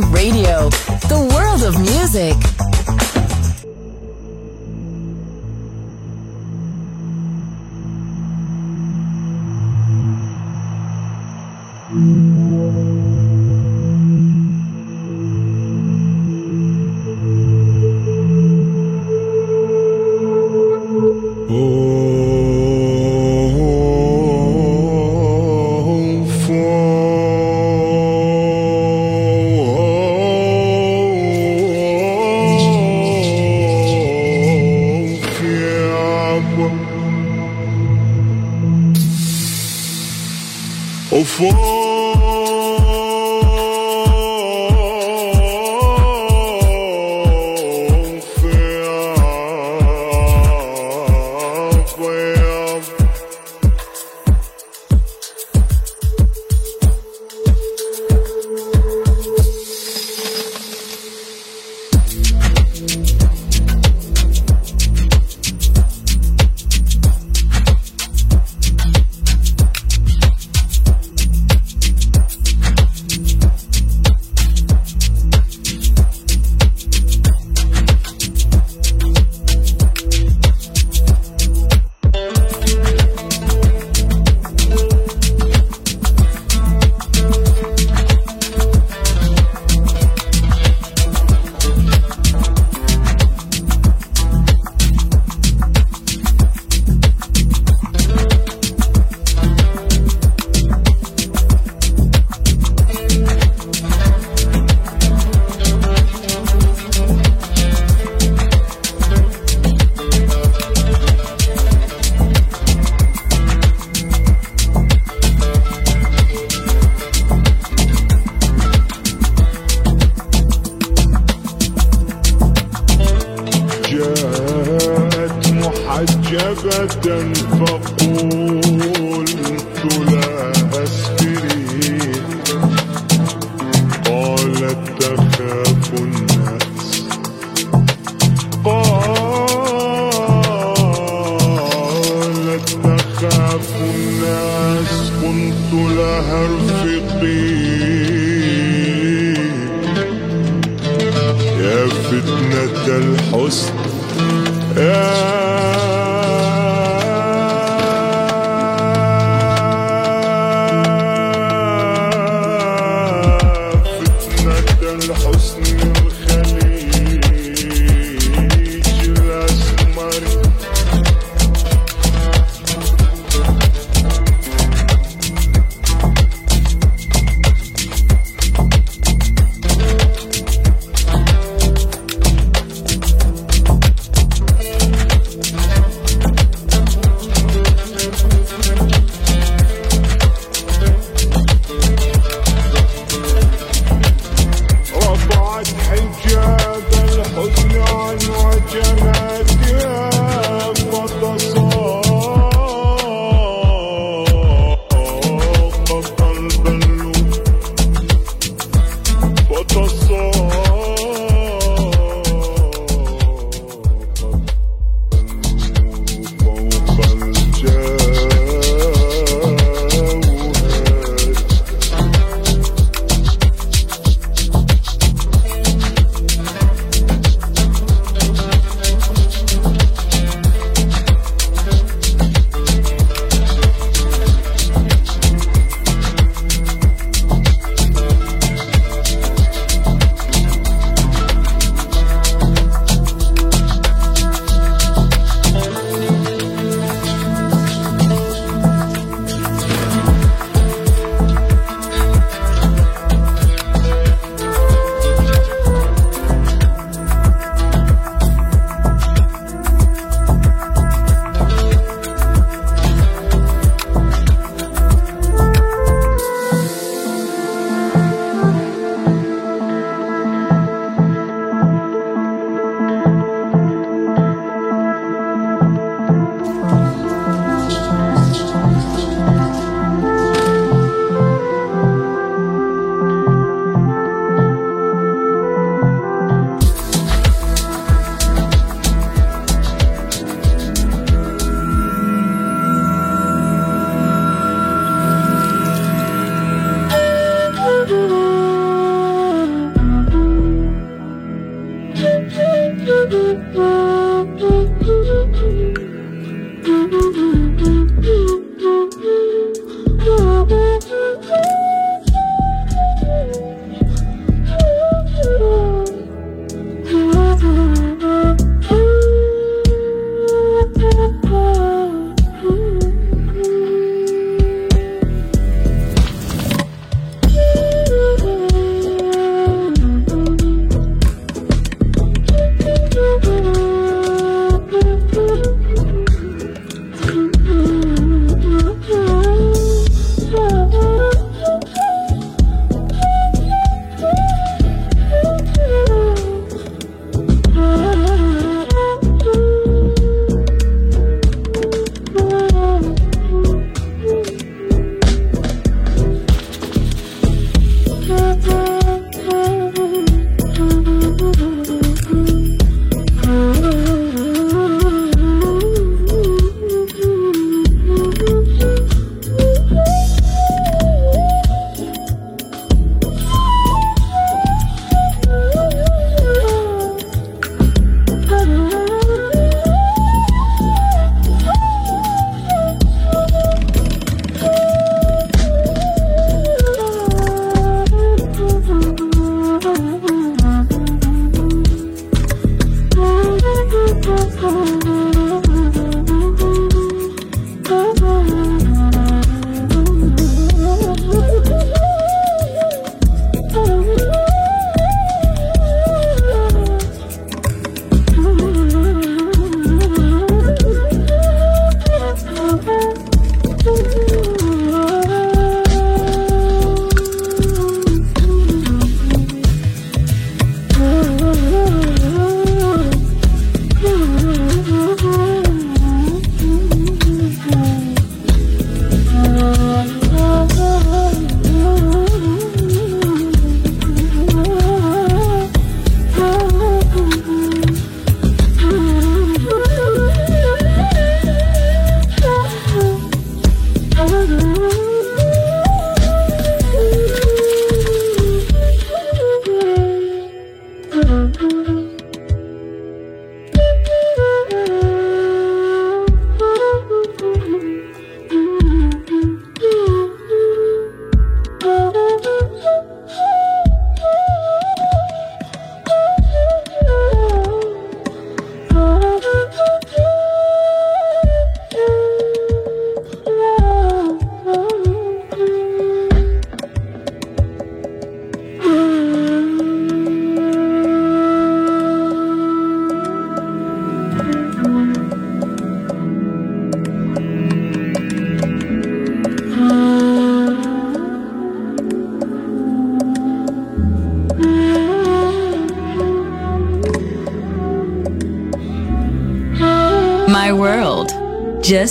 Radio, Of oh,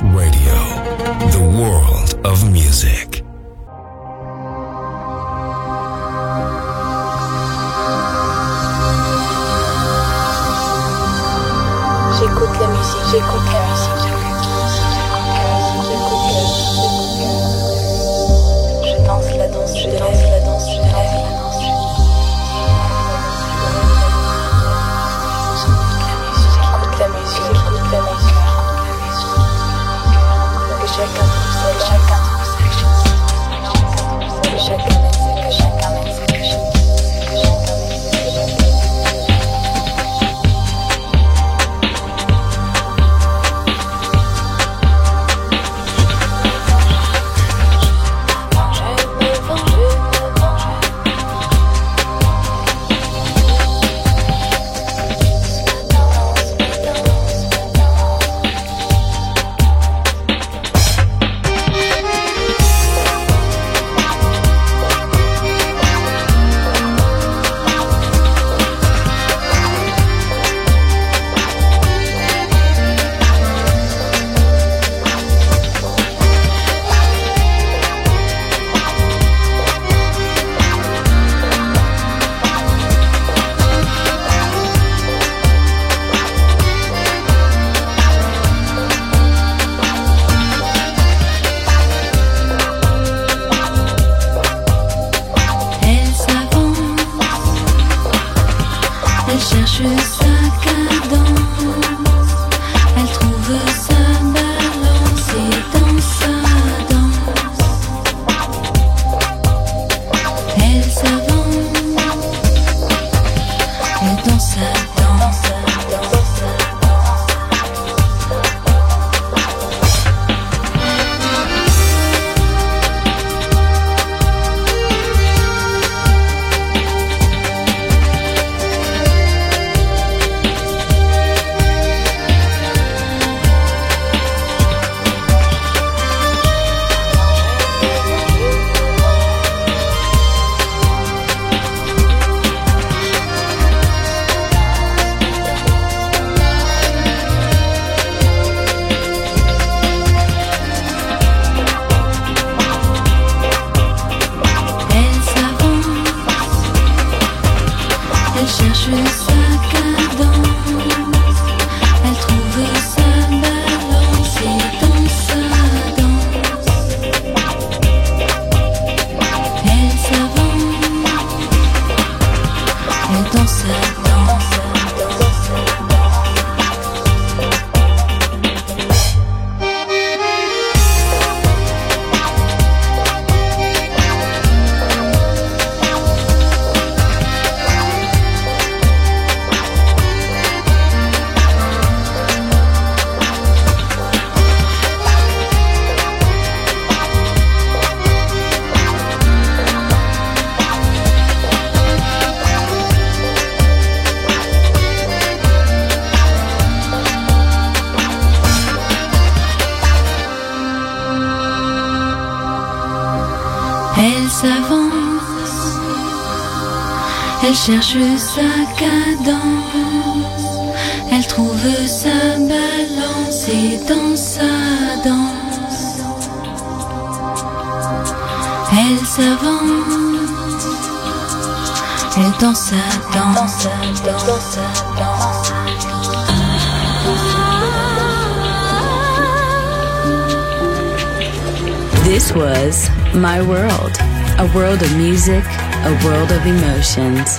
Radio, cherche sa cadence, elle trouve sa balance et dans sa danse. Elle s'avance, elle danse sa danse, danse sa danse. This was My World, a world of music, a world of emotions.